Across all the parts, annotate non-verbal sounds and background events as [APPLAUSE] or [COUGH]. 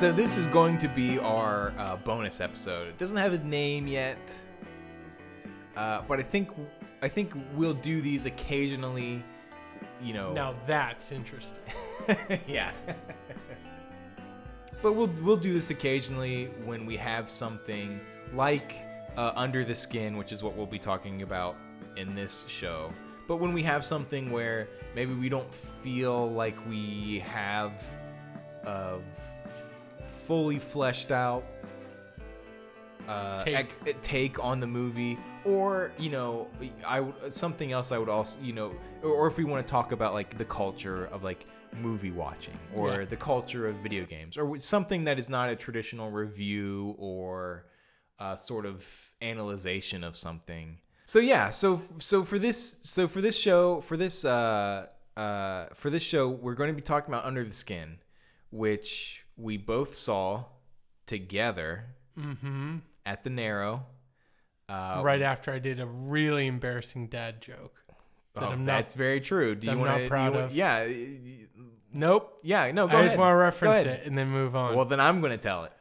So this is going to be our uh, bonus episode. It doesn't have a name yet, uh, but I think I think we'll do these occasionally. You know. Now that's interesting. [LAUGHS] yeah. but we'll we'll do this occasionally when we have something like uh, under the skin, which is what we'll be talking about in this show. But when we have something where maybe we don't feel like we have a fully fleshed out uh, Take. ec- take on the movie, or you know, I would something else I would also you know, or, or if we want to talk about like the culture of like movie watching or Yeah. the culture of video games or something that is not a traditional review or uh, sort of analyzation of something. So yeah, so so for this so for this show for this uh, uh, for this show we're going to be talking about Under the Skin, which we both saw together mm-hmm. at the Naro. Uh, right after I did a really embarrassing dad joke. that oh, not- that's very true. Do you I'm wanna, proud of. Yeah, Nope. yeah. No, go I ahead. just want to reference it and then move on. Well, then I'm going to tell it.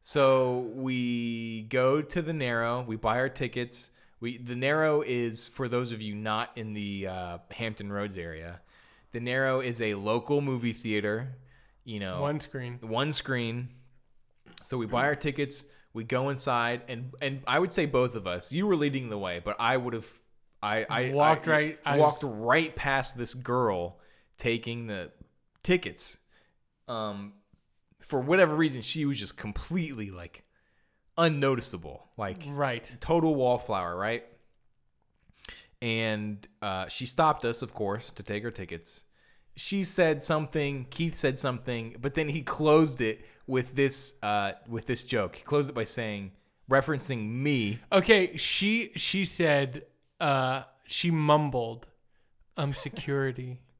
So we go to the Naro. We buy our tickets. We the Naro is for those of you not in the uh, Hampton Roads area. The Naro is a local movie theater. You know, One screen. one screen. So we buy our tickets. We go inside, and and I would say both of us. You were leading the way, but I would have. I I Walked I, right- I walked was- right past this girl taking the tickets. Um, for whatever reason, she was just completely like unnoticeable, like Right. total wallflower, right? And uh, she stopped us, of course, to take her tickets. She said something. Keith said something, but then he closed it with this uh, with this joke. He closed it by saying, referencing me. Okay, she she said uh she mumbled um security. [LAUGHS]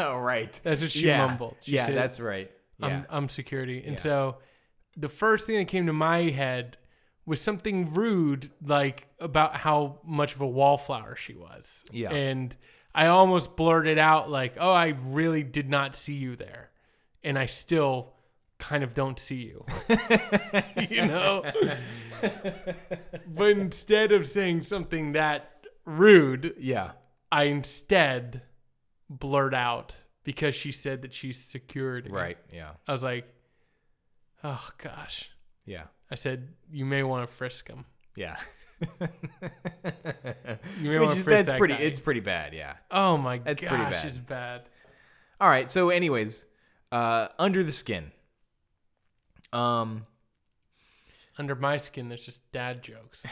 Oh, right. That's what she yeah. mumbled. She yeah, said, that's right. Yeah. I'm, I'm security. And Yeah. so the first thing that came to my head was something rude, like about how much of a wallflower she was. Yeah. And I almost blurted out, like, oh, I really did not see you there. And I still kind of don't see you. [LAUGHS] you know? but instead of saying something that rude, yeah. I instead blurt out because she said that she's security. Right. Yeah. I was like, oh gosh. Yeah. I said, you may want to frisk him. Yeah. [LAUGHS] You Which is- that's that pretty. guy. It's pretty bad. Yeah. oh my that's gosh, pretty bad. it's bad. All right. So, anyways, uh, under the skin. Um. Under my skin, there's just dad jokes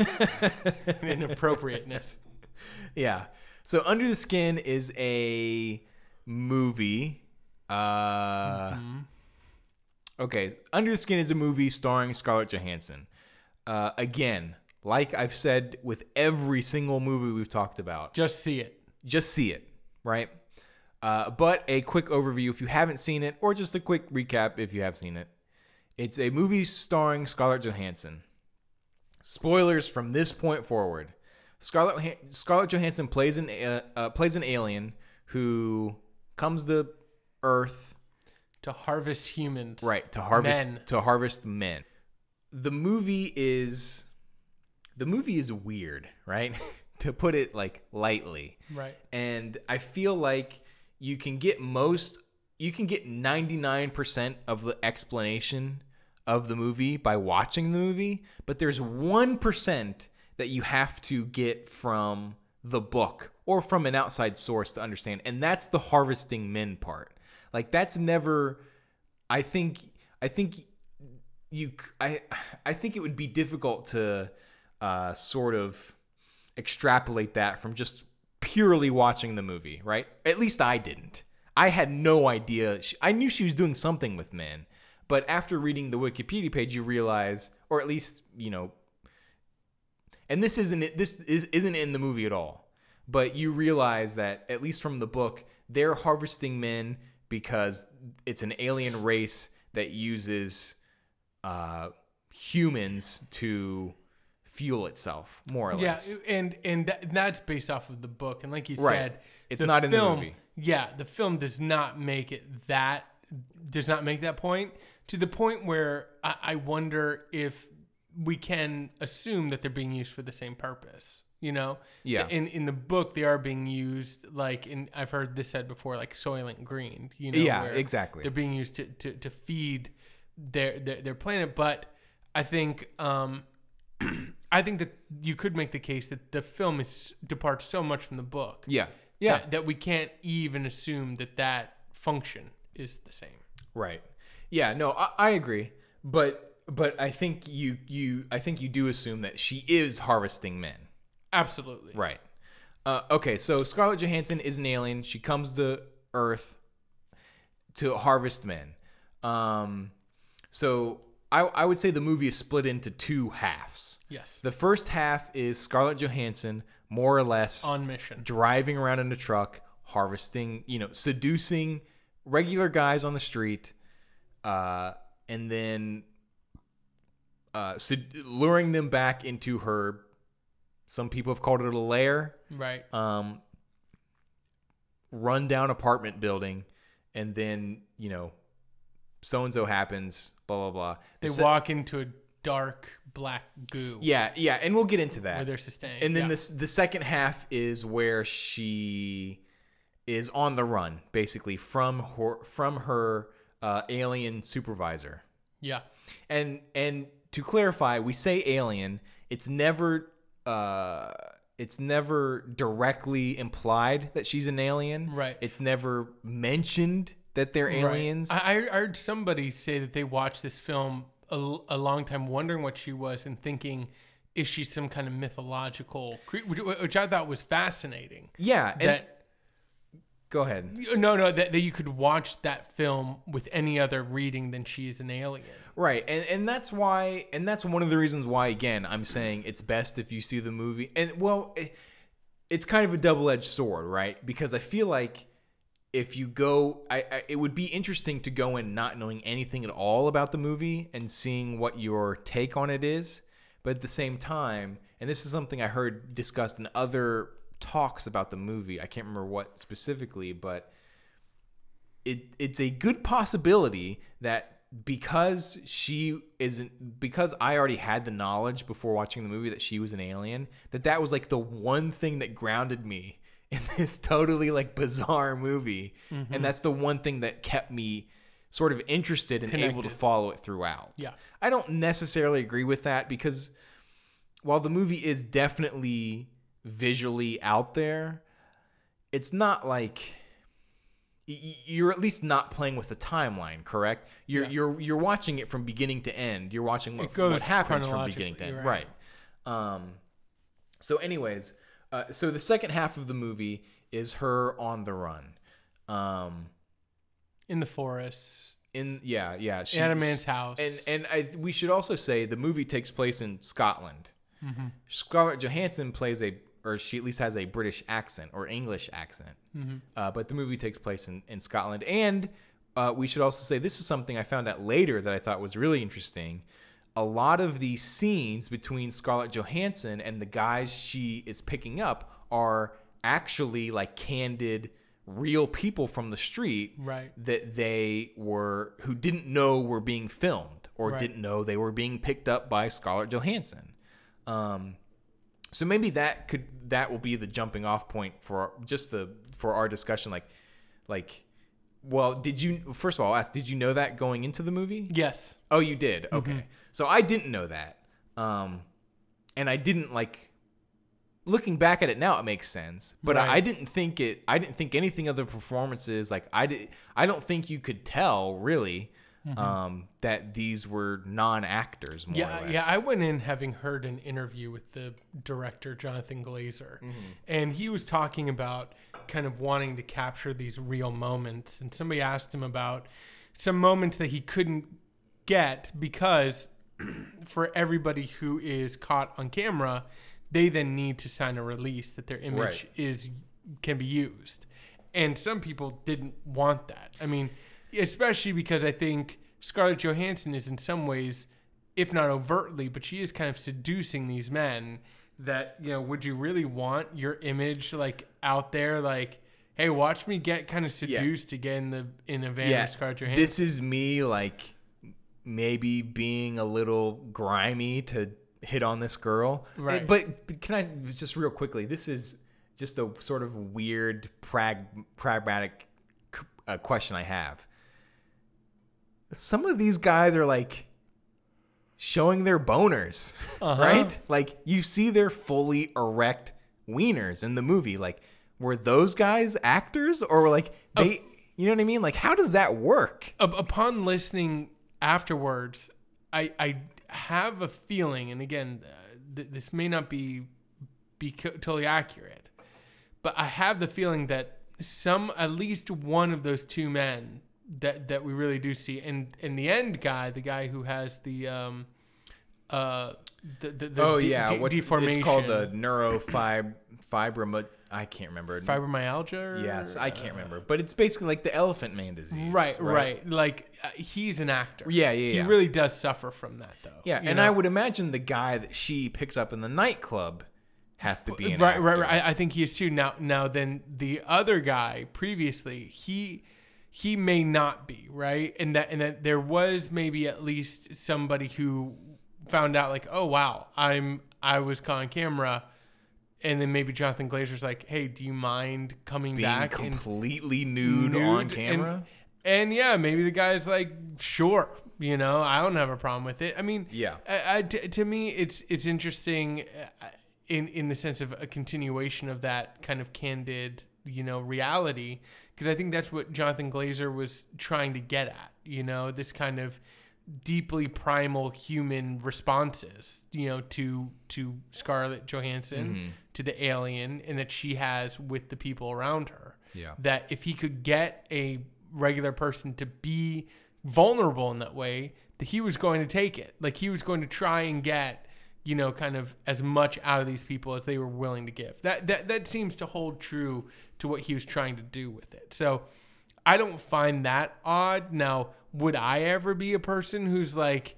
[LAUGHS] and inappropriateness. Yeah. So, Under the Skin is a movie. Uh, Mm-hmm. Okay. Under the Skin is a movie starring Scarlett Johansson. Uh, again, like I've said with every single movie we've talked about, Just see it. just see it, right? Uh, but a quick overview if you haven't seen it, or just a quick recap if you have seen it. It's a movie starring Scarlett Johansson. Spoilers from this point forward. Scarlett Scarlett Johansson plays an uh, uh, plays an alien who comes to Earth To harvest humans. right to harvest Men. to harvest men. The movie is the movie is weird, right? [LAUGHS] to put it like lightly Right. and I feel like you can get most you can get 99% of the explanation of the movie by watching the movie, but there's 1% that you have to get from the book or from an outside source to understand, and that's the harvesting men part. Like that's never I think I think you I I think it would be difficult to uh, sort of extrapolate that from just purely watching the movie, right? At least I didn't. I had no idea. I knew she was doing something with men, but after reading the Wikipedia page, you realize, or at least you know, and this isn't. This is isn't in the movie at all. But you realize that at least from the book, they're harvesting men because it's an alien race that uses uh, humans to fuel itself, more or Yeah, less. and and that, that's based off of the book, and like you Right. said, It's not in the film, movie. Yeah, the film does not make it that does not make that point to the point where I, I wonder if we can assume that they're being used for the same purpose. You know, Yeah. In in the book, they are being used like in I've heard this said before, like Soylent Green. You know, Yeah, exactly. They're being used to to, to feed their, their their planet, but I think um, [CLEARS THROAT] I think that you could make the case that the film is departs so much from the book Yeah. Yeah. that, that we can't even assume that that function is the same. Right. Yeah, no, I, I agree. But but I think you you I think you do assume that she is harvesting men. Absolutely. Right. Uh, okay, so Scarlett Johansson is an alien. She comes to Earth to harvest men. Um, so I, I would say the movie is split into two halves. Yes. The first half is Scarlett Johansson, more or less, On mission. driving around in a truck, harvesting, you know, seducing regular guys on the street, uh, and then uh, sed- luring them back into her. Some people have called it a lair, Right. um, rundown apartment building, and then you know, so and so happens, blah blah blah. They The walk into a dark black goo yeah, yeah, and we'll get into that. where they're sustained. And then yeah. this the second half is where she is on the run, basically from her from her uh, alien supervisor. Yeah. And and to clarify, we say alien. It's never uh, it's never directly implied that she's an alien. Right. It's never mentioned that they're aliens. Right. I, I heard somebody say that they watched this film a, a long time wondering what she was and thinking, is she some kind of mythological creature? Which, which I thought was fascinating. yeah. And That go ahead. no, no, that, that you could watch that film with any other reading than she is an alien. Right, and and that's why, and that's one of the reasons why, again, I'm saying it's best if you see the movie. And well, it, it's kind of a double edged sword, right? Because I feel like if you go, I, I it would be interesting to go in not knowing anything at all about the movie and seeing what your take on it is. But at the same time, and this is something I heard discussed in other talks about the movie. I can't remember what specifically, but it it's a good possibility that because she isn't because I already had the knowledge before watching the movie that she was an alien that that was like the one thing that grounded me in [LAUGHS] this totally like bizarre movie and that's the one thing that kept me sort of interested and able to follow it throughout. Yeah. I don't necessarily agree with that because while the movie is definitely visually out there, it's not like you're at least not playing with the timeline, correct? You're Yeah. you're you're watching it from beginning to end. You're watching what, what happens from beginning to end, right. right? Um, so, anyways, uh, so the second half of the movie is her on the run. Um, In the forest, in yeah, yeah, at a man's house. and and I, we should also say the movie takes place in Scotland. Mm-hmm. Scarlett Johansson plays a, or she at least has a British accent or English accent. Mm-hmm. Uh, but the movie takes place in, in Scotland. And uh, we should also say this is something I found out later that I thought was really interesting. A lot of the scenes between Scarlett Johansson and the guys she is picking up are actually like candid, real people from the street Right. that they were who didn't know were being filmed or Right. didn't know they were being picked up by Scarlett Johansson. Um, so maybe that could that will be the jumping off point for just the for our discussion. Like, like, well, did you first of all ask? Did you know that going into the movie? yes. Oh, you did. Okay, so I didn't know that, um, and I didn't like. Looking back at it now, it makes sense, but Right. I, I didn't think it. I didn't think anything of the performances. Like I did. I don't think you could tell really um, that these were non-actors. More or Yeah, less. yeah. I went in having heard an interview with the director Jonathan Glazer, Mm-hmm. and he was talking about kind of wanting to capture these real moments. And somebody asked him about some moments that he couldn't get because [CLEARS THROAT] for everybody who is caught on camera, they then need to sign a release that their image Right. is can be used. And some people didn't want that. I mean, especially because I think Scarlett Johansson is in some ways, if not overtly, but she is kind of seducing these men that, you know, would you really want your image like out there like hey, watch me get kind of seduced to get in the in a van yeah, with Scarlett Johansson. this is me like maybe being a little grimy to hit on this girl. Right. But, but can I just real quickly? This is just a sort of weird prag, pragmatic uh, question I have. Some of these guys are like showing their boners, Uh-huh. right? Like you see their fully erect wieners in the movie. Like were those guys actors or were like they? You know what I mean? Like how does that work? Upon listening afterwards, I I have a feeling, and again, uh, th- this may not be be co- totally accurate, but I have the feeling that some, at least one of those two men that that we really do see, and in the end guy, the guy who has the um uh the the, the oh de- yeah, de- what's deformation, it's called the neurofib fibroma. I can't remember. fibromyalgia. or- Yes, I can't remember, but it's basically like the elephant man disease. Right, right, Like uh, he's an actor. Yeah, yeah, He yeah. really does suffer from that, though. Yeah, and know? I would imagine the guy that she picks up in the nightclub has to be an right, actor. right, right. I, I think he is too. Now, now, then the other guy previously, he he may not be right, and that and that there was maybe at least somebody who found out like, oh wow, I'm I was caught on camera, and then maybe Jonathan Glazer's like, hey, do you mind coming Being back and completely nude, nude on camera. And, yeah, maybe the guy's like, sure, you know, I don't have a problem with it. I mean, Yeah. I, I- t- to me, it's it's interesting uh, in in the sense of a continuation of that kind of candid, you know, reality, because I think that's what Jonathan Glazer was trying to get at. You know, this kind of deeply primal human responses, you know, to to Scarlett Johansson, Mm-hmm. to the alien, and that she has with the people around her. Yeah. That if he could get a regular person to be vulnerable in that way, that he was going to take it. Like he was going to try and get, you know, kind of as much out of these people as they were willing to give. That that that seems to hold true to what he was trying to do with it. So I don't find that odd. Now, would I ever be a person who's like,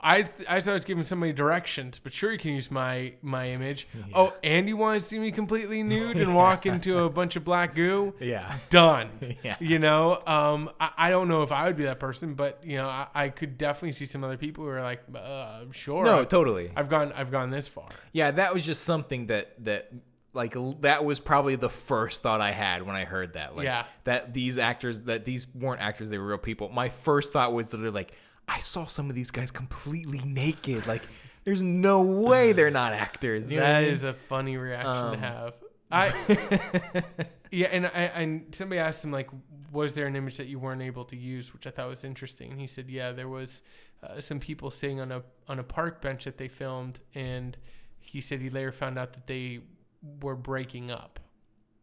I I thought I was giving somebody directions, but sure you can use my my image. Oh, and you want to see me completely nude and walk [LAUGHS] into a bunch of black goo? Yeah. Done. [LAUGHS] Yeah. You know, um, I, I don't know if I would be that person, but you know, I, I could definitely see some other people who are like, uh, sure. No, I've, totally. I've gone I've gone this far. Yeah, that was just something that that like that was probably the first thought I had when I heard that. Like Yeah. that these actors that these weren't actors, they were real people. My first thought was literally like I saw some of these guys completely naked. Like there's no way they're not actors. You know what I mean? a funny reaction Um, to have. I [LAUGHS] yeah, and I and somebody asked him like, was there an image that you weren't able to use, which I thought was interesting. And he said, yeah, there was uh, some people sitting on a on a park bench that they filmed, and he said he later found out that they were breaking up.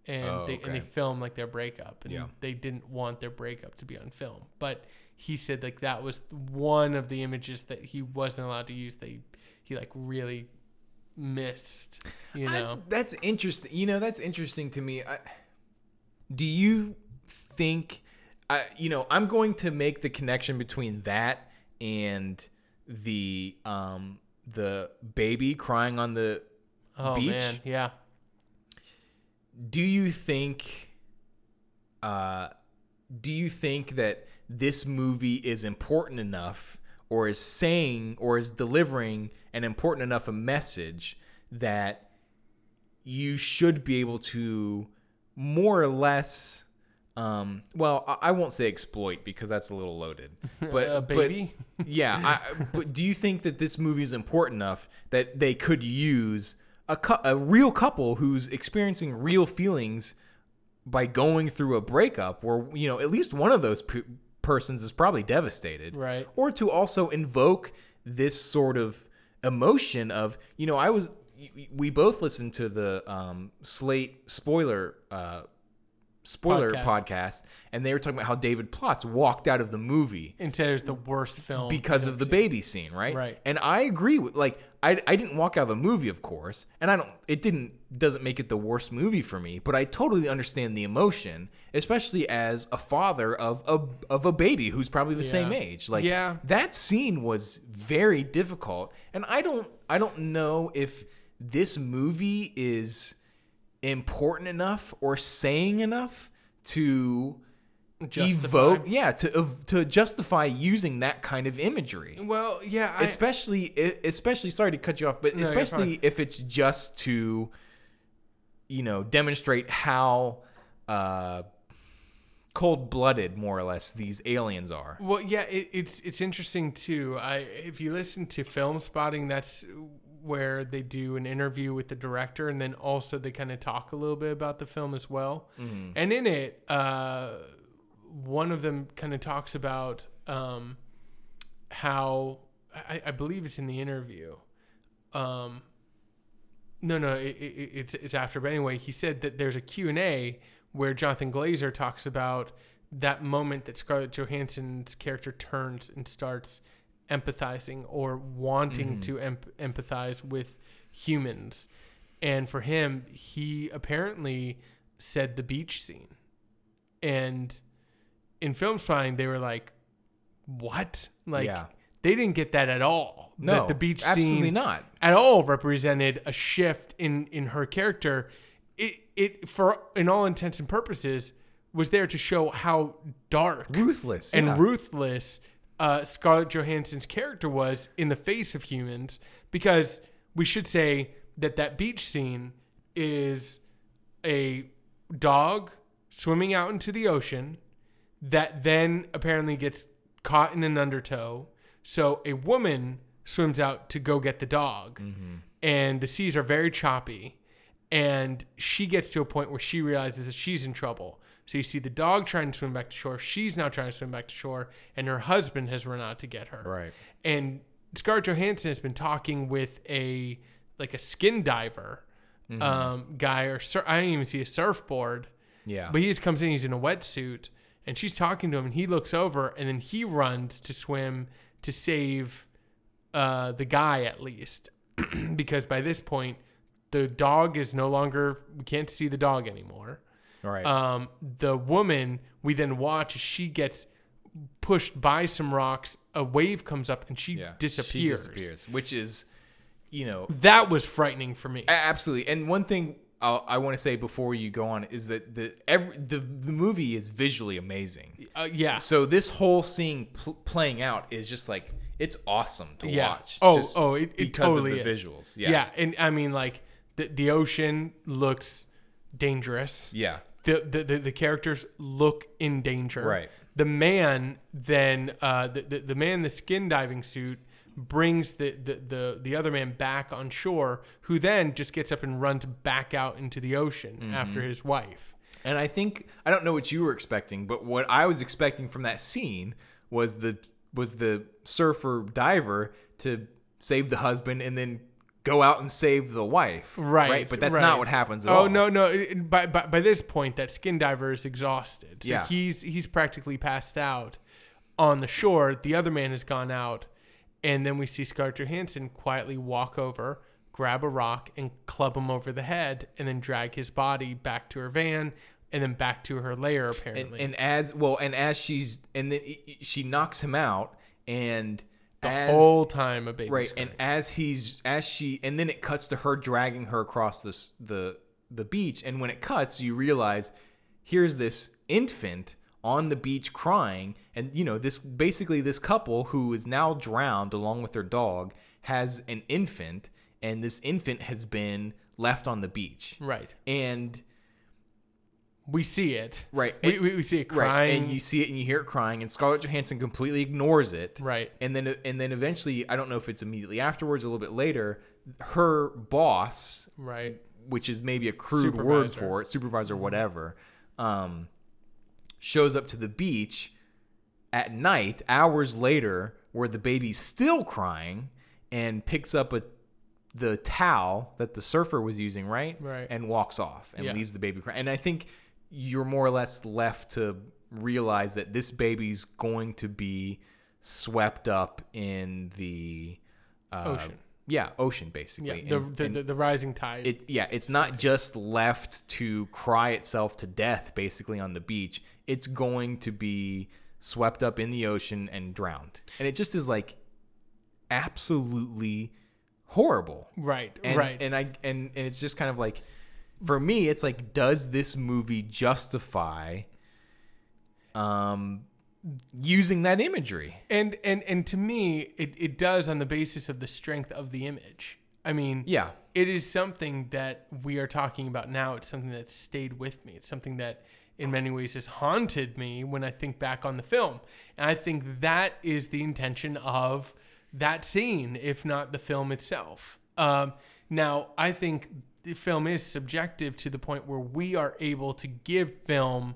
And Oh, they and they filmed like their breakup, and Yeah. they didn't want their breakup to be on film. But he said like that was one of the images that he wasn't allowed to use. They he like really missed, you I- know. that's interesting. You know, that's interesting to me. I, do you think, I, you know, I'm going to make the connection between that and the um the baby crying on the oh beach? man, yeah. do you think uh do you think that this movie is important enough or is saying or is delivering an important enough a message that you should be able to more or less um well I- I won't say exploit because that's a little loaded [LAUGHS] but a but- baby. [LAUGHS] yeah, I, but do you think that this movie is important enough that they could use a cou- a real couple who's experiencing real feelings by going through a breakup, where you know at least one of those p- persons is probably devastated, Right. Or to also invoke this sort of emotion of you know I was we both listened to the um, Slate spoiler. Uh, spoiler Podcast. podcast and they were talking about how David Plotz walked out of the movie And said it was the worst film because of the seen. baby scene, right? Right. And I agree with like I I didn't walk out of the movie, of course, and I don't it didn't doesn't make it the worst movie for me, but I totally understand the emotion, especially as a father of a of a baby who's probably the same age. Like Yeah. that scene was very difficult, and I don't I don't know if this movie is important enough or saying enough to Justify. evoke yeah to to justify using that kind of imagery Well, yeah, I, especially especially sorry to cut you off but you're especially if it's just to you know demonstrate how uh cold-blooded more or less these aliens are Well, yeah, it, it's it's interesting too. I if you listen to Filmspotting, that's where they do an interview with the director, and then also they kind of talk a little bit about the film as well. And in it, uh, one of them kind of talks about um, how I, I believe it's in the interview. Um, no, no, it, it, it's it's after. But anyway, he said that there's a Q and A where Jonathan Glazer talks about that moment that Scarlett Johansson's character turns and starts empathizing or wanting mm-hmm. to em- empathize with humans. And for him, he apparently said the beach scene. And in Filmspotting, they were like, "What? Like, Yeah. they didn't get that at all. no that the beach absolutely scene not at all represented a shift in in her character. It it for in all intents and purposes was there to show how dark ruthless and yeah. ruthless uh, Scarlett Johansson's character was in the face of humans. Because we should say that that beach scene is a dog swimming out into the ocean that then apparently gets caught in an undertow. So a woman swims out to go get the dog, and the seas are very choppy. And she gets to a point where she realizes that she's in trouble. So you see the dog trying to swim back to shore. She's now trying to swim back to shore, and her husband has run out to get her. right And Scarlett Johansson has been talking with a like a skin diver um, guy, or sur- I didn't even see a surfboard. yeah But he just comes in, he's in a wetsuit, and she's talking to him, and he looks over, and then he runs to swim to save uh, the guy at least, [CLEARS THROAT] because by this point, the dog is no longer, we can't see the dog anymore. Right Um, the woman, we then watch she gets pushed by some rocks, a wave comes up, and she yeah disappears. she disappears which is you know That was frightening for me. Absolutely. And one thing I'll, I want to say before you go on is that the every the, the movie is visually amazing. Uh, yeah. So this whole scene pl- playing out is just like it's awesome to Yeah. watch. Oh, just oh, it- it because totally of the is. visuals. Yeah. Yeah. and I mean, like the the ocean looks dangerous. Yeah. The, the the the characters look in danger. Right. The man then uh the the, the man in the skin diving suit brings the, the the the other man back on shore who then just gets up and runs back out into the ocean Mm-hmm. after his wife. And I think I don't know what you were expecting, but what I was expecting from that scene was the was the surfer diver to save the husband and then go out and save the wife. Right. But that's right. not what happens at oh, all. no, no. By, by, by this point, that skin diver is exhausted. So Yeah. he's he's practically passed out on the shore. The other man has gone out, and then we see Scarlett Johansson quietly walk over, grab a rock, and club him over the head, and then drag his body back to her van, and then back to her lair. and, Apparently, and as well and as she's and then she knocks him out and the as whole time a baby. right and as he's as she and then it cuts to her dragging her across this the the beach and when it cuts you realize here's this infant on the beach crying and you know this basically this couple who is now drowned along with their dog has an infant and this infant has been left on the beach right. and We see it. Right. We, And- we, we see it Right, crying. and you see it and you hear it crying, and Scarlett Johansson completely ignores it. Right. and then and then eventually, I don't know if it's immediately afterwards, or a little bit later, her boss, right. which is maybe a crude word for it, supervisor, whatever, um, shows up to the beach at night, hours later, where the baby's still crying, and picks up a the towel that the surfer was using, right? Right. And walks off and Yeah. leaves the baby crying. And I think you're more or less left to realize that this baby's going to be swept up in the uh, Ocean. Yeah, ocean basically. Yeah. The, And- the, and the, the rising tide. it yeah, it's not just left to cry itself to death basically on the beach. It's going to be swept up in the ocean and drowned. And it just is like absolutely horrible. right. And, right. And I and and it's just kind of like for me, it's like, does this movie justify um, using that imagery? And and and to me, it, it does on the basis of the strength of the image. I mean, Yeah. it is something that we are talking about now. It's something that stayed with me. It's something that, in many ways, has haunted me when I think back on the film. And I think that is the intention of that scene, if not the film itself. Um, now, I think the film is subjective to the point where we are able to give film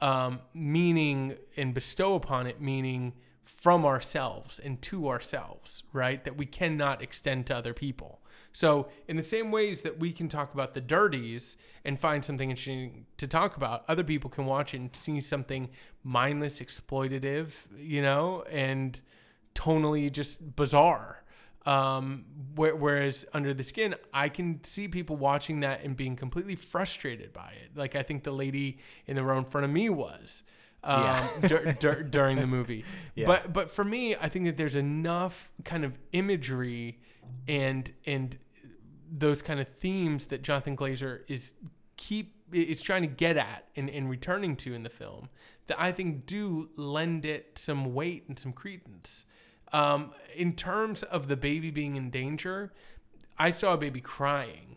um, meaning and bestow upon it meaning from ourselves and to ourselves, right? That we cannot extend to other people. So, in the same ways that we can talk about the dirties and find something interesting to talk about, other people can watch it and see something mindless, exploitative, you know, and tonally just bizarre. Um, where, whereas under the skin, I can see people watching that and being completely frustrated by it. Like I think the lady in the row in front of me was um, Yeah. [LAUGHS] dur- dur- during the movie. [LAUGHS] Yeah. But but for me, I think that there's enough kind of imagery and and those kind of themes that Jonathan Glazer is keep is trying to get at and, and returning to in the film that I think do lend it some weight and some credence. Um, in terms of the baby being in danger, I saw a baby crying.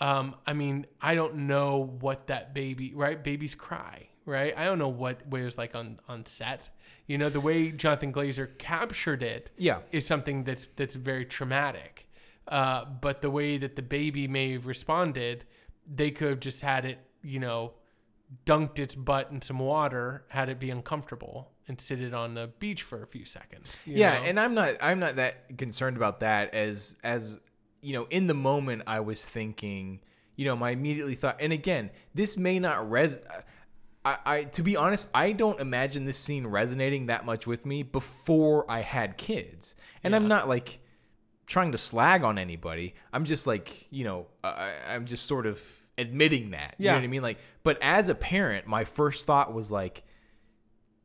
Um, I mean, I don't know what that baby, right? Babies cry, right? I don't know what, was like on, on set. You know, the way Jonathan Glazer captured it Yeah. is something that's that's very traumatic. Uh, but the way that the baby may have responded, they could have just had it, you know, dunked its butt in some water, had it be uncomfortable, and sit it on the beach for a few seconds. you yeah know? and i'm not i'm not that concerned about that as as you know in the moment i was thinking you know my immediately thought and again this may not res I, I to be honest i don't imagine this scene resonating that much with me before i had kids and i'm not like trying to slag on anybody i'm just like you know I, i'm just sort of admitting that you Yeah. know what i mean like but as a parent my first thought was like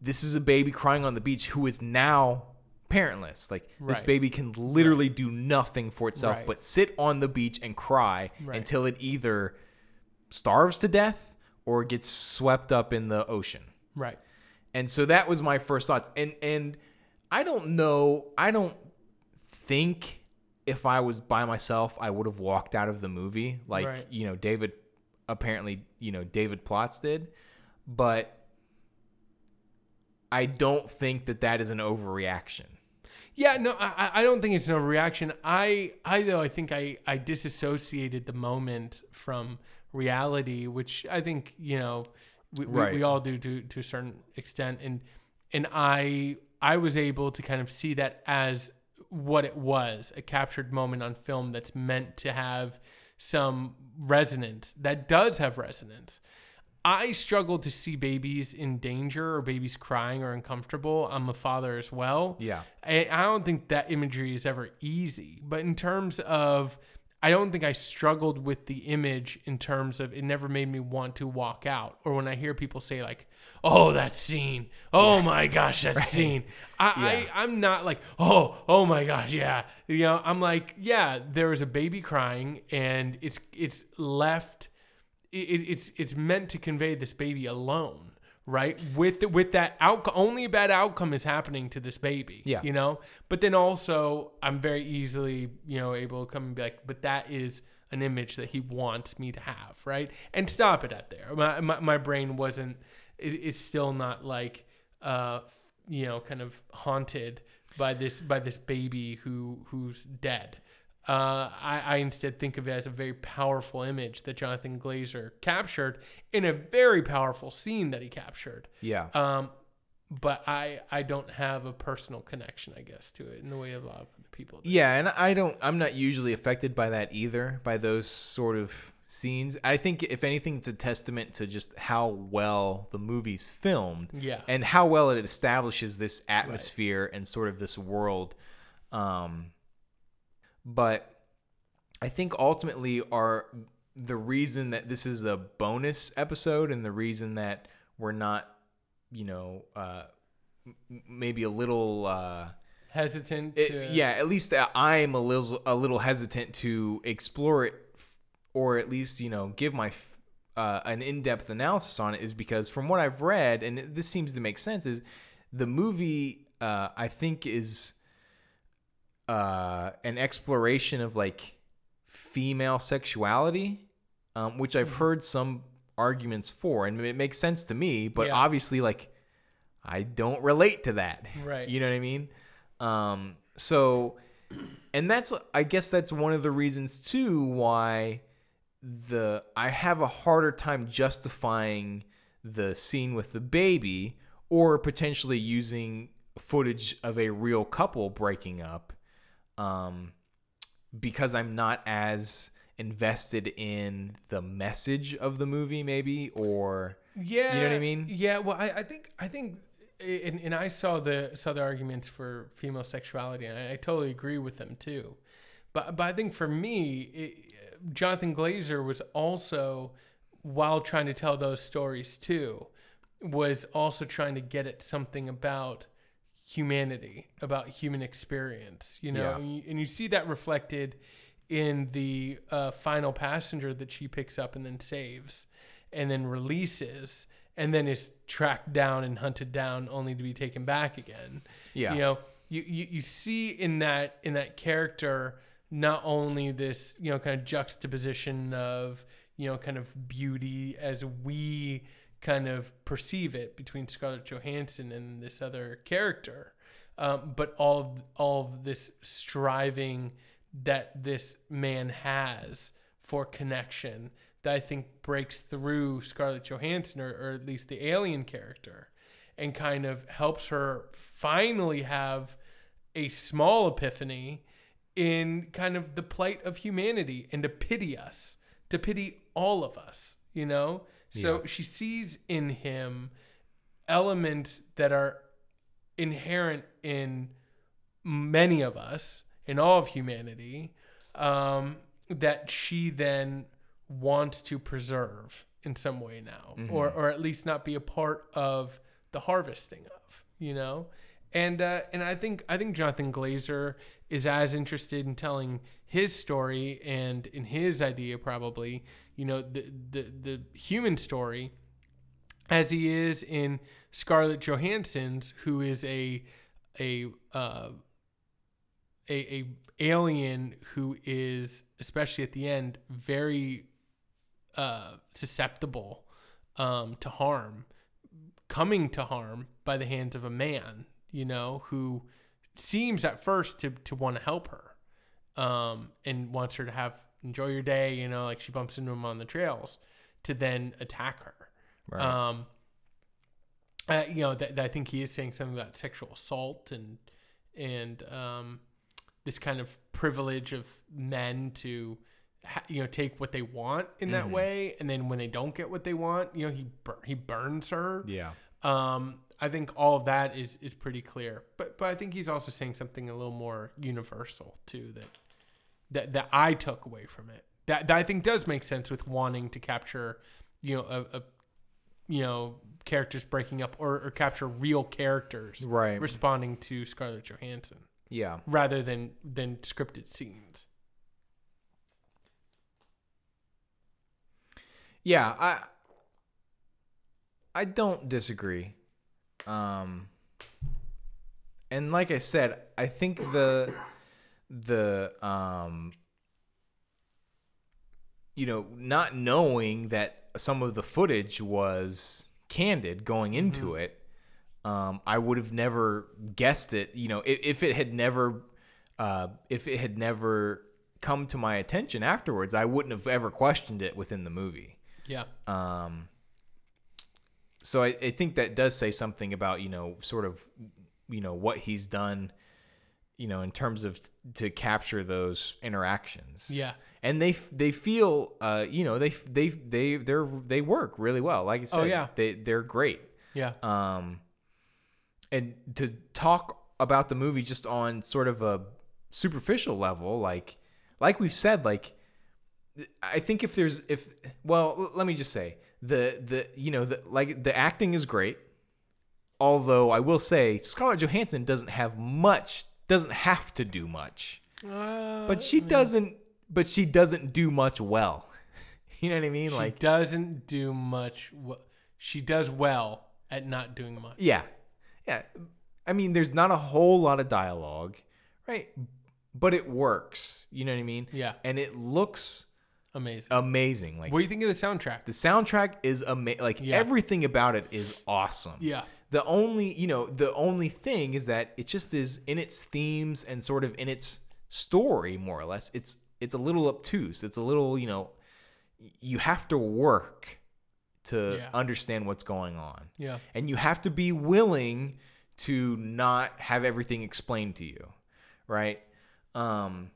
this is a baby crying on the beach who is now parentless. Like this baby can literally do nothing for itself Right. but sit on the beach and cry Right. until it either starves to death or gets swept up in the ocean. right. And so that was my first thoughts. And and I don't know, I don't think if I was by myself I would have walked out of the movie like, Right. you know, David apparently, you know, David Plotz did. But I don't think that that is an overreaction. Yeah, no, I, I don't think it's an overreaction. I, I though, I think I, I disassociated the moment from reality, which I think you know we, we, Right. we all do to to a certain extent, and and I I was able to kind of see that as what it was, a captured moment on film that's meant to have some resonance, that does have resonance. I struggle to see babies in danger or babies crying or uncomfortable. I'm a father as well. Yeah. I, I don't think that imagery is ever easy. But in terms of, I don't think I struggled with the image in terms of it never made me want to walk out. Or when I hear people say, like, oh, that scene. Oh my gosh, that [LAUGHS] scene. I, I, I'm not like, oh, oh my gosh, yeah. You know, I'm like, yeah, there is a baby crying and it's it's left it, it's it's meant to convey this baby alone, right? With the, with that outcome, only a bad outcome is happening to this baby. Yeah. you know. But then also, I'm very easily you know able to come and be like, but that is an image that he wants me to have, right? And stop it at there. My my, my brain wasn't is, is still not like uh you know kind of haunted by this by this baby who who's dead. Uh, I, I instead think of it as a very powerful image that Jonathan Glazer captured in a very powerful scene that he captured. Yeah. Um, but I I don't have a personal connection, I guess, to it in the way of a lot of other people. do. Yeah, and I don't I'm not usually affected by that either, by those sort of scenes. I think if anything it's a testament to just how well the movie's filmed Yeah. and how well it establishes this atmosphere and sort of this world. Um but I think ultimately are the reason that this is a bonus episode and the reason that we're not, you know, uh maybe a little uh Hesitant it- to yeah, at least I'm a little a little hesitant to explore it or at least you know give my f- uh, an in-depth analysis on it is because from what I've read, and this seems to make sense, is the movie uh, I think is uh, an exploration of like female sexuality, um, which I've heard some arguments for, and it makes sense to me. But Yeah. obviously, like I don't relate to that. Right. [LAUGHS] You know what I mean? Um, so, and that's I guess that's one of the reasons too why the I have a harder time justifying the scene with the baby or potentially using footage of a real couple breaking up um, because I'm not as invested in the message of the movie maybe or Yeah, You know what I mean? Yeah. Well, I, I think I think, and, and I saw the saw the arguments for female sexuality, and I, I totally agree with them too. But but I think for me, it, Jonathan Glazer was also while trying to tell those stories too, was also trying to get at something about humanity, about human experience. You know, Yeah. and, you, and you see that reflected in the uh, final passenger that she picks up and then saves and then releases and then is tracked down and hunted down only to be taken back again. Yeah. You know, you, you, you see in that in that character not only this, you know, kind of juxtaposition of, you know, kind of beauty as we kind of perceive it between Scarlett Johansson and this other character, um, but all of, all of this striving that this man has for connection that I think breaks through Scarlett Johansson or, or at least the alien character and kind of helps her finally have a small epiphany in kind of the plight of humanity and to pity us, to pity all of us, you know? So Yeah. she sees in him elements that are inherent in many of us, in all of humanity, um, that she then wants to preserve in some way now, or or at least not be a part of the harvesting of, you know. And uh, and I think I think Jonathan Glazer is as interested in telling his story and in his idea probably, you know, the the the human story as he is in Scarlett Johansson's, who is a a uh, a, a alien who is especially at the end very uh, susceptible um, to harm, coming to harm by the hands of a man, you know, who seems at first to to want to help her, um, and wants her to have enjoy your day, you know, like she bumps into him on the trails, to then attack her. Right. Um, uh, you know, that, that I think he is saying something about sexual assault and and um, this kind of privilege of men to ha- you know take what they want in that way, and then when they don't get what they want, you know, he bur- he burns her. yeah. Um, I think all of that is is pretty clear, but but I think he's also saying something a little more universal too that that that I took away from it. That that I think does make sense with wanting to capture, you know, a, a you know characters breaking up or, or capture real characters Right. responding to Scarlett Johansson Yeah. rather than than scripted scenes. Yeah, I I don't disagree. Um and like I said, I think the the um you know, not knowing that some of the footage was candid going into it, um, I would have never guessed it. You know, if, if it had never, uh, if it had never come to my attention afterwards, I wouldn't have ever questioned it within the movie. Yeah. Um, so I, I think that does say something about you know sort of you know what he's done, you know, in terms of t- to capture those interactions. Yeah. and they f- they feel uh you know they f- they they they're they work really well. Like I said, Oh, yeah. they they're great. Yeah. Um, and to talk about the movie just on sort of a superficial level, like like we've said, like I think if there's if well, l- let me just say the the you know the like the acting is great. Although I will say Scarlett Johansson doesn't have much, doesn't have to do much, Uh, but she doesn't. But she doesn't do much well. [LAUGHS] You know what I mean? She like, doesn't do much. w- She does well at not doing much. yeah, yeah. I mean, there's not a whole lot of dialogue, right? But it works. You know what I mean? Yeah. And it looks Amazing. amazing. Like what do you think of the soundtrack? the soundtrack is amazing. Like Yeah. everything about it is awesome. yeah. The only, you know, the only thing is that it just is in its themes and sort of in its story, more or less. It's it's a little obtuse. It's a little, you know, you have to work to Yeah. understand what's going on, Yeah. and you have to be willing to not have everything explained to you, right? Um,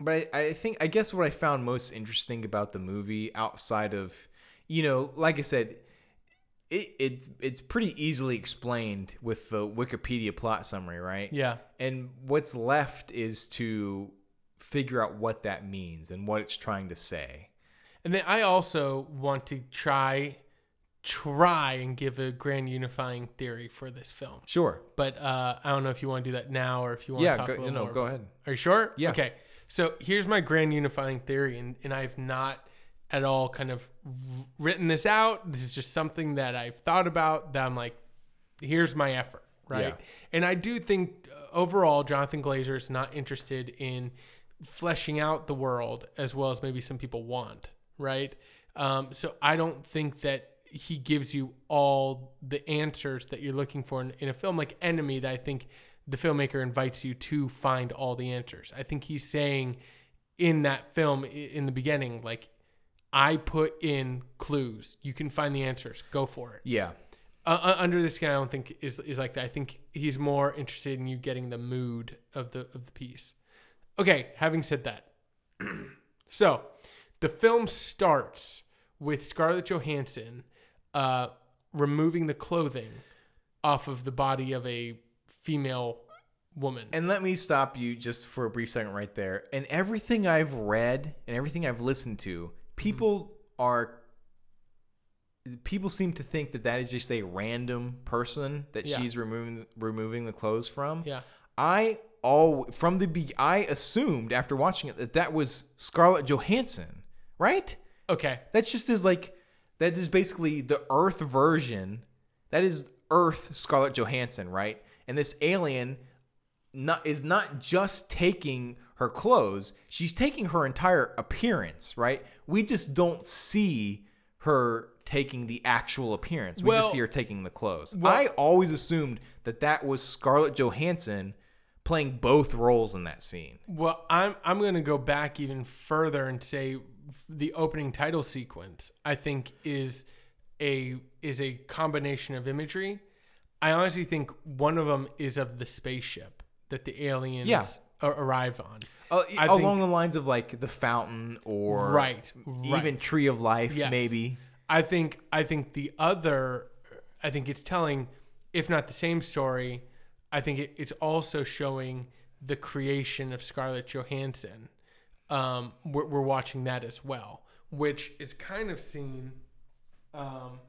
but I, I think I guess what I found most interesting about the movie, outside of, you know, like I said, it, it's it's pretty easily explained with the Wikipedia plot summary, right? Yeah. And what's left is to figure out what that means and what it's trying to say. And then I also want to try try and give a grand unifying theory for this film. Sure. But uh, I don't know if you want to do that now or if you want to Yeah. talk Go, a little no, more go ahead. Are you sure? Yeah. Okay. So here's my grand unifying theory, and, and I've not at all kind of written this out. This is just something that I've thought about that I'm like, here's my effort, right? Yeah. And I do think uh, overall, Jonathan Glazer is not interested in fleshing out the world as well as maybe some people want, right? Um, so I don't think that he gives you all the answers that you're looking for in, in a film like Enemy that I think the filmmaker invites you to find all the answers. I think he's saying in that film in the beginning, like, I put in clues. You can find the answers. Go for it. Yeah. Uh, uh, under this guy, I don't think is is like that. I think he's more interested in you getting the mood of the of the piece. Okay, having said that, [CLEARS THROAT] so the film starts with Scarlett Johansson uh, removing the clothing off of the body of a female woman. And let me stop you just for a brief second right there. And everything I've read and everything I've listened to, people are people seem to think that that is just a random person that Yeah. she's removing removing the clothes from. yeah, I all from the be I assumed after watching it that that was Scarlett Johansson, right? okay, That's just is like that is basically the Earth version. That is Earth Scarlett Johansson, right? And this alien not is not just taking her clothes, she's taking her entire appearance, right? We just don't see her taking the actual appearance. We Well- just see her taking the clothes. well- I always assumed that that was Scarlett Johansson playing both roles in that scene. Well, I'm I'm going to go back even further and say the opening title sequence I think is a is a combination of imagery. I honestly think one of them is of the spaceship that the aliens Yeah. arrive on. Uh, along think- the lines of like the fountain or Right, even right. Tree of Life, Yes. maybe. I think I think the other I think it's telling if not the same story, I think it, it's also showing the creation of Scarlett Johansson. Um, we're, we're watching that as well, which is kind of seen um,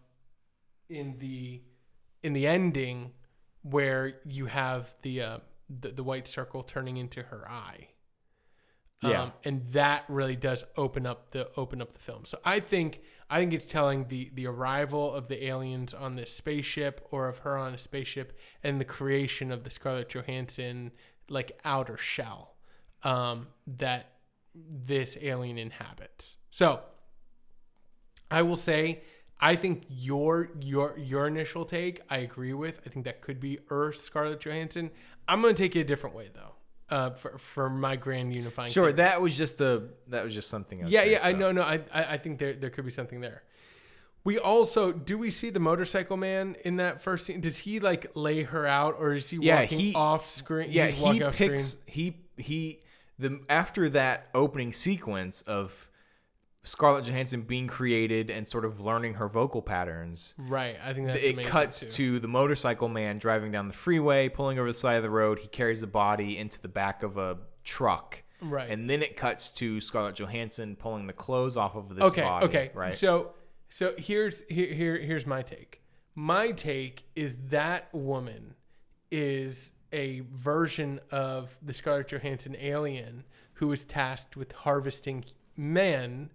in the in the ending where you have the uh, the, the white circle turning into her eye. Yeah. Um, and that really does open up the open up the film. So I think I think it's telling the the arrival of the aliens on this spaceship or of her on a spaceship and the creation of the Scarlett Johansson like outer shell um, that this alien inhabits. So I will say I think your your your initial take I agree with. I think that could be Earth Scarlett Johansson. I'm going to take it a different way though. Uh, for for my grand unifying. Sure, theory. that was just a that was just something. I was Yeah, yeah, I know, no, I, I, I think there, there could be something there. We also do we see the motorcycle man in that first scene? Does he like lay her out, or is he Yeah, walking he- off screen? Yeah, he off picks screen? he he the after that opening sequence of Scarlett Johansson being created and sort of learning her vocal patterns. Right, I think that's it cuts too. to the motorcycle man driving down the freeway, pulling over the side of the road. He carries the body into the back of a truck. Right. And then it cuts to Scarlett Johansson pulling the clothes off of this okay, body. okay. Right. So so here's here, here here's my take. My take is that woman is a version of the Scarlett Johansson alien who is tasked with harvesting men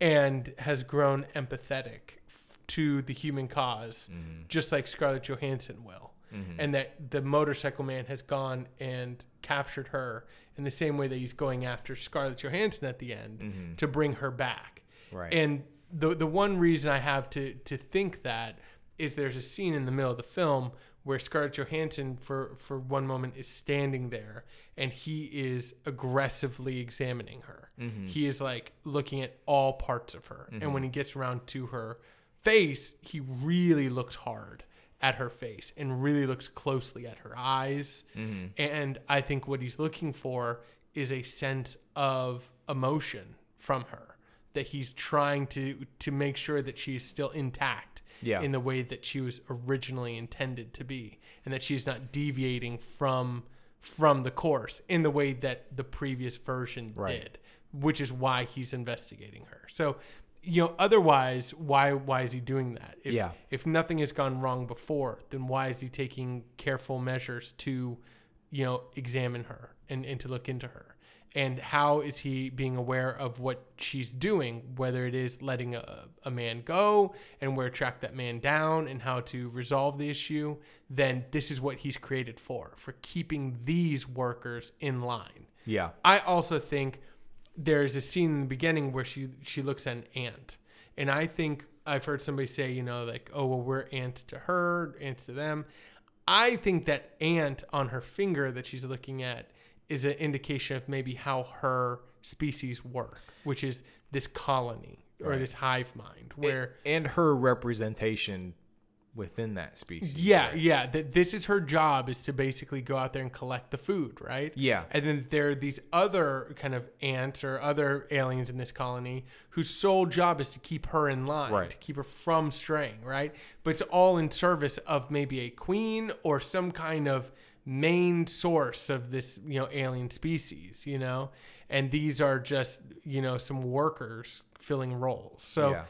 and has grown empathetic f- to the human because mm-hmm. just like Scarlett Johansson will. Mm-hmm. And that the motorcycle man has gone and captured her in the same way that he's going after Scarlett Johansson at the end mm-hmm. to bring her back. Right. And the the one reason I have to to think that is there's a scene in the middle of the film where Scarlett Johansson for for one moment is standing there and he is aggressively examining her. Mm-hmm. He is like looking at all parts of her. And mm-hmm. when he gets around to her face, he really looks hard at her face and really looks closely at her eyes. Mm-hmm. And I think what he's looking for is a sense of emotion from her that he's trying to to make sure that she's still intact Yeah. in the way that she was originally intended to be and that she's not deviating from from the course in the way that the previous version Right. did which is why he's investigating her so you know otherwise why why is he doing that if, Yeah. if nothing has gone wrong before then why is he taking careful measures to you know examine her and, and to look into her and how is he being aware of what she's doing whether it is letting a, a man go and where to track that man down and how to resolve the issue then this is what he's created for for keeping these workers in line yeah. I also think there's a scene in the beginning where she she looks at an ant, and I think I've heard somebody say, you know, like, oh well, we're ants to her, ants to them. I think that ant on her finger that she's looking at is an indication of maybe how her species work, which is this colony or Right. this hive mind where and her representation within that species. Yeah, right? yeah. That this is her job is to basically go out there and collect the food, right? Yeah. And then there are these other kind of ants or other aliens in this colony whose sole job is to keep her in line, Right. to keep her from straying, right? But it's all in service of maybe a queen or some kind of main source of this, you know, alien species, you know? And these are just, you know, some workers filling roles. So Yeah.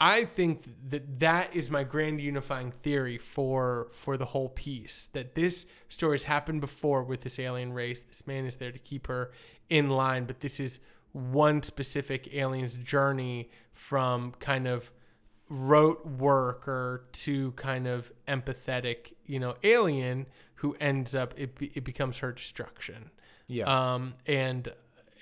I think that that is my grand unifying theory for for the whole piece. That this story has happened before with this alien race. This man is there to keep her in line, but this is one specific alien's journey from kind of rote worker to kind of empathetic, you know, alien who ends up it, it becomes her destruction. Yeah. Um, and,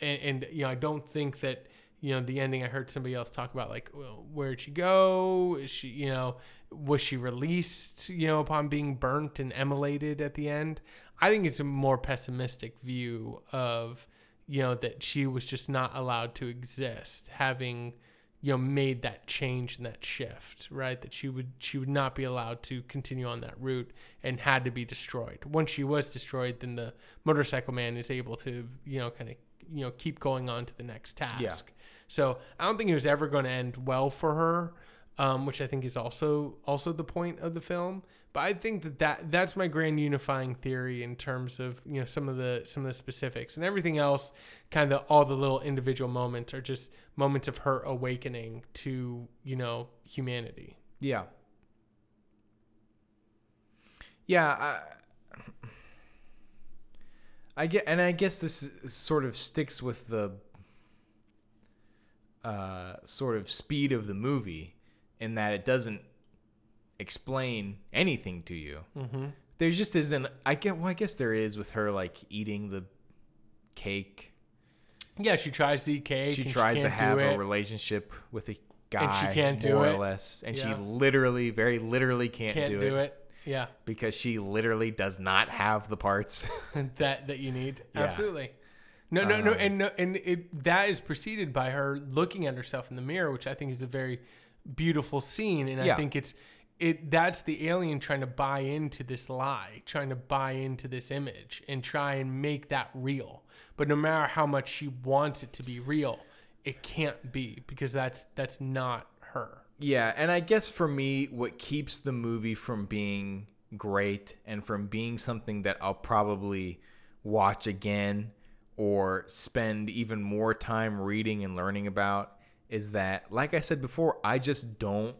and and you know, I don't think that you know the ending. I heard somebody else talk about like, well, where'd she go? Is she, you know, was she released? You know, upon being burnt and emulated at the end. I think it's a more pessimistic view of you know that she was just not allowed to exist, having you know made that change and that shift right? That she would she would not be allowed to continue on that route and had to be destroyed. Once she was destroyed then the motorcycle man is able to you know kind of you know keep going on to the next task. Yeah. so i don't think it was ever going to end well for her um, which i think is also also the point of the film but i think that, that that's my grand unifying theory in terms of you know some of the some of the specifics and everything else kind of all the little individual moments are just moments of her awakening to you know humanity Yeah. Yeah, I, I get, and I guess this sort of sticks with the uh, sort of speed of the movie, in that it doesn't explain anything to you. mm-hmm. There just isn't. I get. Well, I guess there is with her like eating the cake. yeah she tries to eat cake she tries to can't have a relationship with a guy, And she can't do more it. or less, and she literally, very literally, can't, can't do, do, it, it. yeah because she literally does not have the parts. [LAUGHS] [LAUGHS] that that you need Yeah. absolutely no no no Um, and no, and it that is preceded by her looking at herself in the mirror which i think is a very beautiful scene and Yeah. i think it's it that's the alien trying to buy into this lie trying to buy into this image and try and make that real but no matter how much she wants it to be real it can't be because that's that's not her yeah, and I guess for me, what keeps the movie from being great and from being something that I'll probably watch again or spend even more time reading and learning about is that, like I said before, I just don't.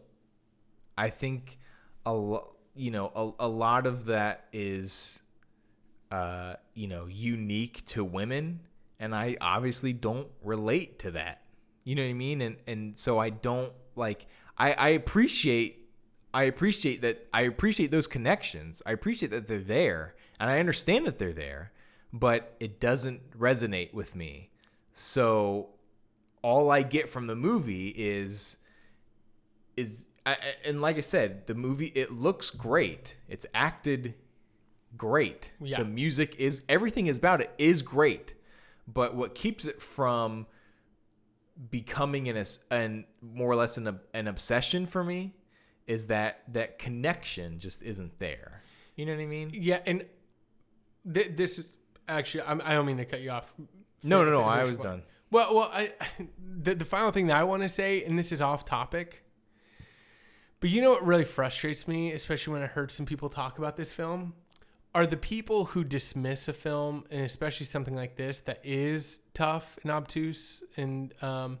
I think a lo- you know a, a lot of that is uh you know unique to women and I obviously don't relate to that You know what I mean? And and so I don't like I I appreciate I appreciate that I appreciate those connections. I appreciate that they're there and I understand that they're there, but it doesn't resonate with me. So all I get from the movie is is I, and like I said, the movie it looks great. It's acted great. Yeah. The music is everything is about it is great. But what keeps it from becoming an as- an more or less an, an obsession for me is that that connection just isn't there. You know what I mean? Yeah, and th- this is actually I'm, I don't mean to cut you off. No, no, no. I was done. Well, well, I [LAUGHS] the, the final thing that I want to say, and this is off topic, but you know what really frustrates me, especially when I heard some people talk about this film, are the people who dismiss a film, and especially something like this that is tough and obtuse, and um,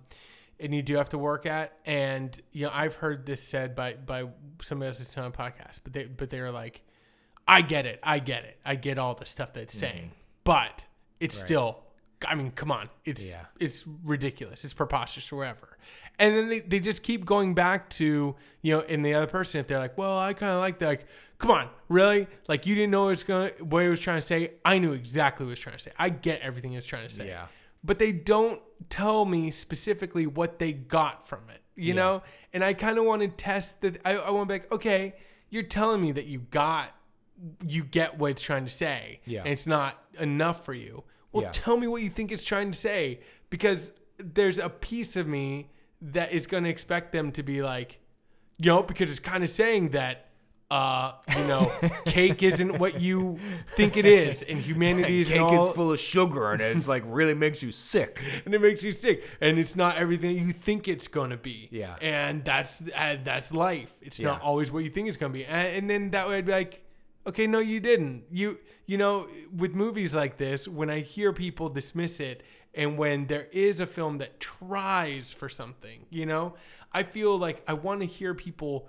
and you do have to work at. And you know, I've heard this said by by somebody else that's on a podcast, but they but they're like, I get it, I get it, I get all the stuff that it's saying, but it's still. I mean, come on. It's Yeah. it's ridiculous. It's preposterous or whatever. And then they, they just keep going back to, you know, in the other person, if they're like, well, I kind of like that. Like, come on, really? Like, you didn't know what, it was gonna, what he was trying to say. I knew exactly what was trying to say. I get everything he was trying to say. Yeah. But they don't tell me specifically what they got from it, you know? And I kind of want to test that. I, I want to be like, okay, you're telling me that you got, you get what it's trying to say. Yeah. And it's not enough for you. Well, Yeah. tell me what you think it's trying to say because there's a piece of me that is going to expect them to be like, you know, because it's kind of saying that, uh, you know, [LAUGHS] cake isn't what you think it is, and humanity is Cake all, is full of sugar and it's like really makes you sick. [LAUGHS] and it makes you sick, and it's not everything you think it's going to be. Yeah. and that's uh, that's life. It's not always what you think it's going to be, and, and then that way I'd be like, okay, no, you didn't. You you know, with movies like this, when I hear people dismiss it, and when there is a film that tries for something, you know, I feel like I want to hear people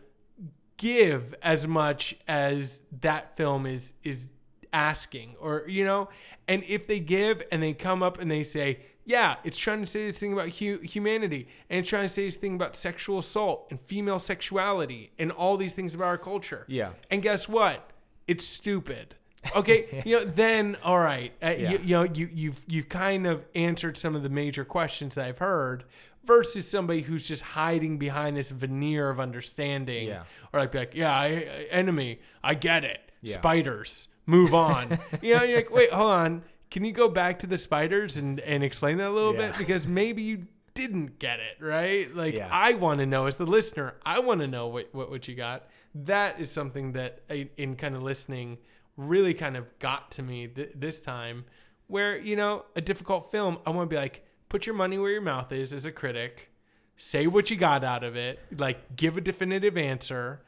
give as much as that film is is asking or you know? And if they give and they come up and they say yeah it's trying to say this thing about hu- humanity and it's trying to say this thing about sexual assault and female sexuality and all these things about our culture. Yeah. and guess what? It's stupid okay you know then all right uh, Yeah. you, you know you you've you've kind of answered some of the major questions that i've heard versus somebody who's just hiding behind this veneer of understanding Yeah. or like be like yeah I, I- enemy i get it. Yeah. spiders move on. [LAUGHS] You know you're like wait hold on. Can you go back to the spiders and and explain that a little bit? Because maybe you didn't get it right? Like i want to know as the listener i want to know what, what what you got. That is something that I, in kind of listening really kind of got to me th- this time where you know a difficult film i want to be like put your money where your mouth is as a critic say what you got out of it like give a definitive answer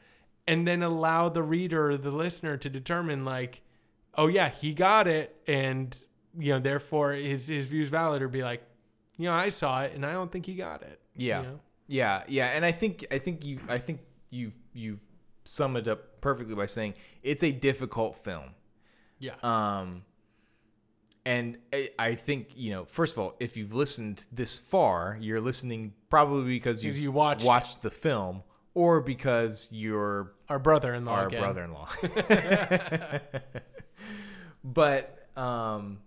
and then allow the reader or the listener to determine like oh yeah he got it and you know therefore his his views valid or be like you know i saw it and i don't think he got it Yeah. you know? Yeah, yeah, and I think I think you I think you've you sum it up perfectly by saying it's a difficult film. yeah Um and I, think, you know, first of all, if you've listened this far, you're listening probably because you've you watched watched the film or because you're our brother-in-law our again. brother-in-law. [LAUGHS] [LAUGHS] but um,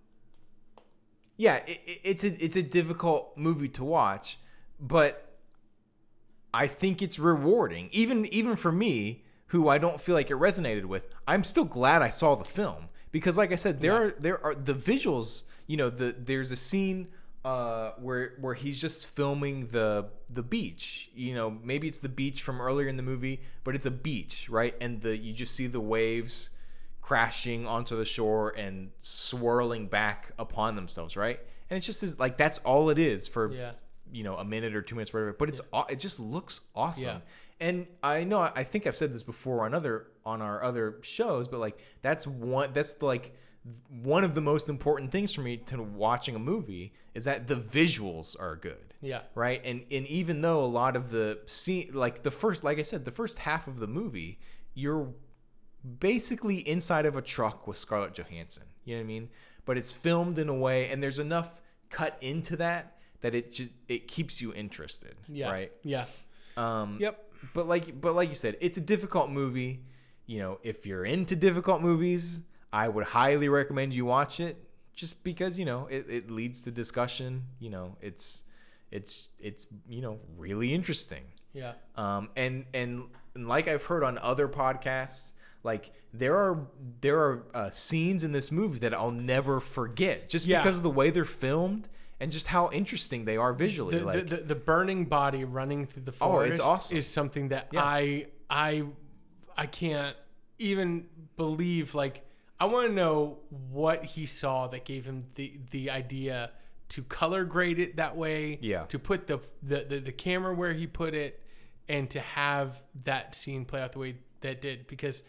yeah, it- it's a it's a difficult movie to watch, but I think it's rewarding. Even even for me, who I don't feel like it resonated with, I'm still glad I saw the film because, like I said, there are there are the visuals. You know, the there's a scene uh, where where he's just filming the the beach. You know, maybe it's the beach from earlier in the movie, but it's a beach, right? And the you just see the waves crashing onto the shore and swirling back upon themselves, right? And it's just like that's all it is for Yeah. you know a minute or two minutes, whatever. But it's aw it just looks awesome. Yeah. And I know I think I've said this before on other on our other shows, but like that's one that's like one of the most important things for me to watching a movie is that the visuals are good Yeah. right and and even though a lot of the scene like the first like i said the first half of the movie you're basically inside of a truck with scarlett johansson you know what i mean but it's filmed in a way and there's enough cut into that that it just it keeps you interested. Yeah. Right. Yeah. Um, Yep. But like, but like you said, it's a difficult movie. You know, if you're into difficult movies, I would highly recommend you watch it. Just because you know it, it leads to discussion. You know, it's it's it's you know really interesting. Yeah. Um, and, and and like I've heard on other podcasts, like there are there are uh, scenes in this movie that I'll never forget, just Yeah. because of the way they're filmed and just how interesting they are visually. The, like the, the, the burning body running through the Oh, forest it's awesome. is something that Yeah. I I I can't even believe like I want to know what he saw that gave him the the idea to color grade it that way Yeah. to put the the, the the camera where he put it and to have that scene play out the way that did because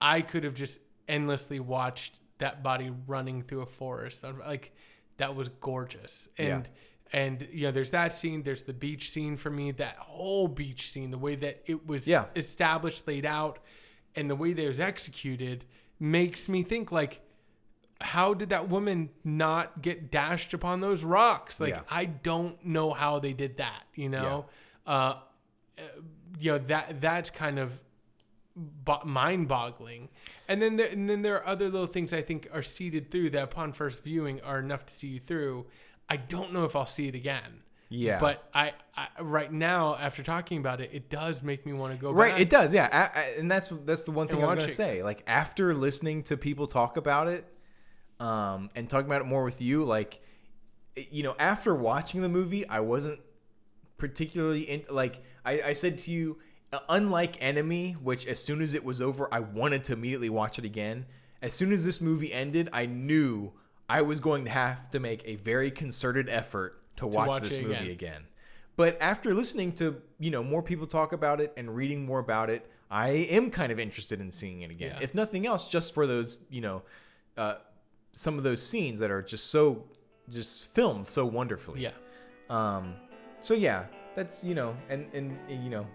I could have just endlessly watched that body running through a forest like that was gorgeous. And and yeah there's that scene there's the beach scene for me that whole beach scene the way that it was Yeah. established laid out and the way that it was executed makes me think like how did that woman not get dashed upon those rocks? Like Yeah. i don't know how they did that you know? Uh uh, you know that that's kind of bo- mind-boggling and then there, and then there are other little things i think are seeded through that upon first viewing are enough to see you through i don't know if i'll see it again Yeah. but I, I right now after talking about it it does make me want to go right, back it does, yeah, a- a- and that's that's the one thing I was gonna it. say. Like after listening to people talk about it, um, and talking about it more with you, like you know, after watching the movie, I wasn't particularly in like I, I said to you unlike enemy which as soon as it was over i wanted to immediately watch it again as soon as this movie ended i knew i was going to have to make a very concerted effort to, watch, watch this movie again. again. but after listening to you know more people talk about it and reading more about it i am kind of interested in seeing it again Yeah. if nothing else just for those you know uh, some of those scenes that are just so just filmed so wonderfully yeah um, so yeah, that's you know, and and you know,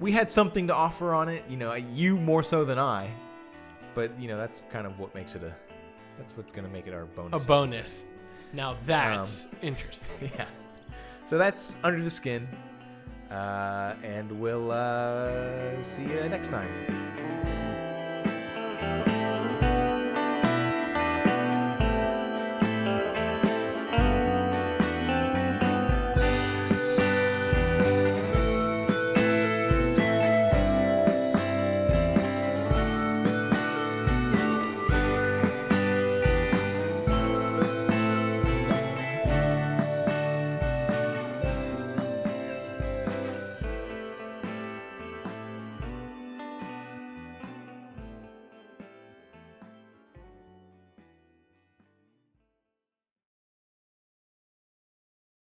we had something to offer on it. You know, you more so than I, but you know, that's kind of what makes it a. That's what's gonna make it our bonus. a episode. bonus now that's [LAUGHS] interesting yeah. So that's under the skin, uh, and we'll uh, see you next time.